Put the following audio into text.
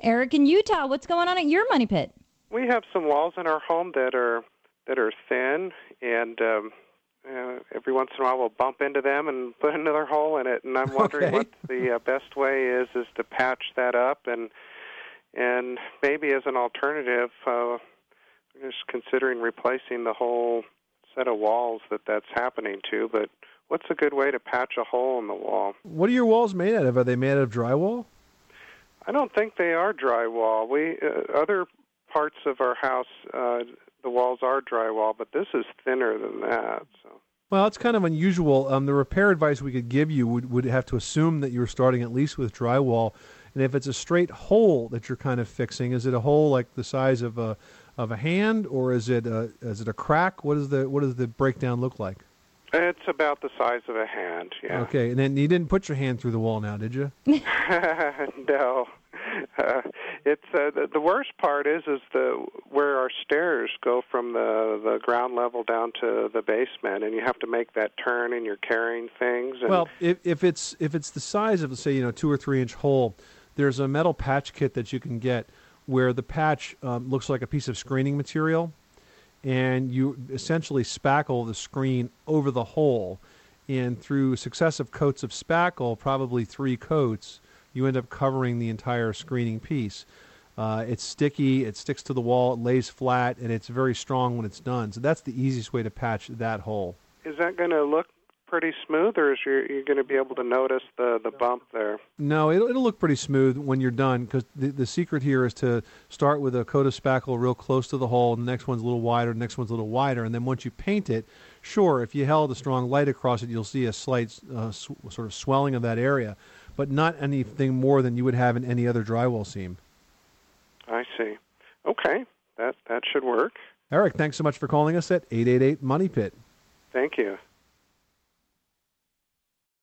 Eric in Utah, what's going on at your money pit? We have some walls in our home that are that are thin, and um, uh, every once in a while we'll bump into them and put another hole in it. And I'm wondering Okay. what the uh, best way is is to patch that up, and and maybe as an alternative, uh, just considering replacing the whole set of walls that that's happening to. But what's a good way to patch a hole in the wall? What are your walls made out of? Are they made out of drywall? I don't think they are drywall. We uh, other parts of our house, uh, the walls are drywall, but this is thinner than that. So Well, it's kind of unusual. Um, the repair advice we could give you would, would have to assume that you're starting at least with drywall. And if it's a straight hole that you're kind of fixing, is it a hole like the size of a of a hand, or is it a, is it a crack? What is the what does the breakdown look like? It's about the size of a hand. Yeah. Okay, and then you didn't put your hand through the wall now, did you? no. Uh, it's uh, the, the worst part is is the where our stairs go from the the ground level down to the basement, and you have to make that turn, and you're carrying things. And Well, if, if it's if it's the size of say you know two or three inch hole, there's a metal patch kit that you can get where the patch um, looks like a piece of screening material, and you essentially spackle the screen over the hole, and through successive coats of spackle, probably three coats, you end up covering the entire screening piece. Uh, it's sticky, it sticks to the wall, it lays flat, and it's very strong when it's done. So that's the easiest way to patch that hole. is that going to look pretty smooth, or is you you going to be able to notice the the bump there? No, it'll, it'll look pretty smooth when you're done because the, the secret here is to start with a coat of spackle real close to the hole. The next one's a little wider, the next one's a little wider. And then once you paint it, sure, if you held a strong light across it, you'll see a slight uh, sw- sort of swelling of that area, but not anything more than you would have in any other drywall seam. I see. Okay, that that should work. Eric, thanks so much for calling us at 888 Money Pit. Thank you.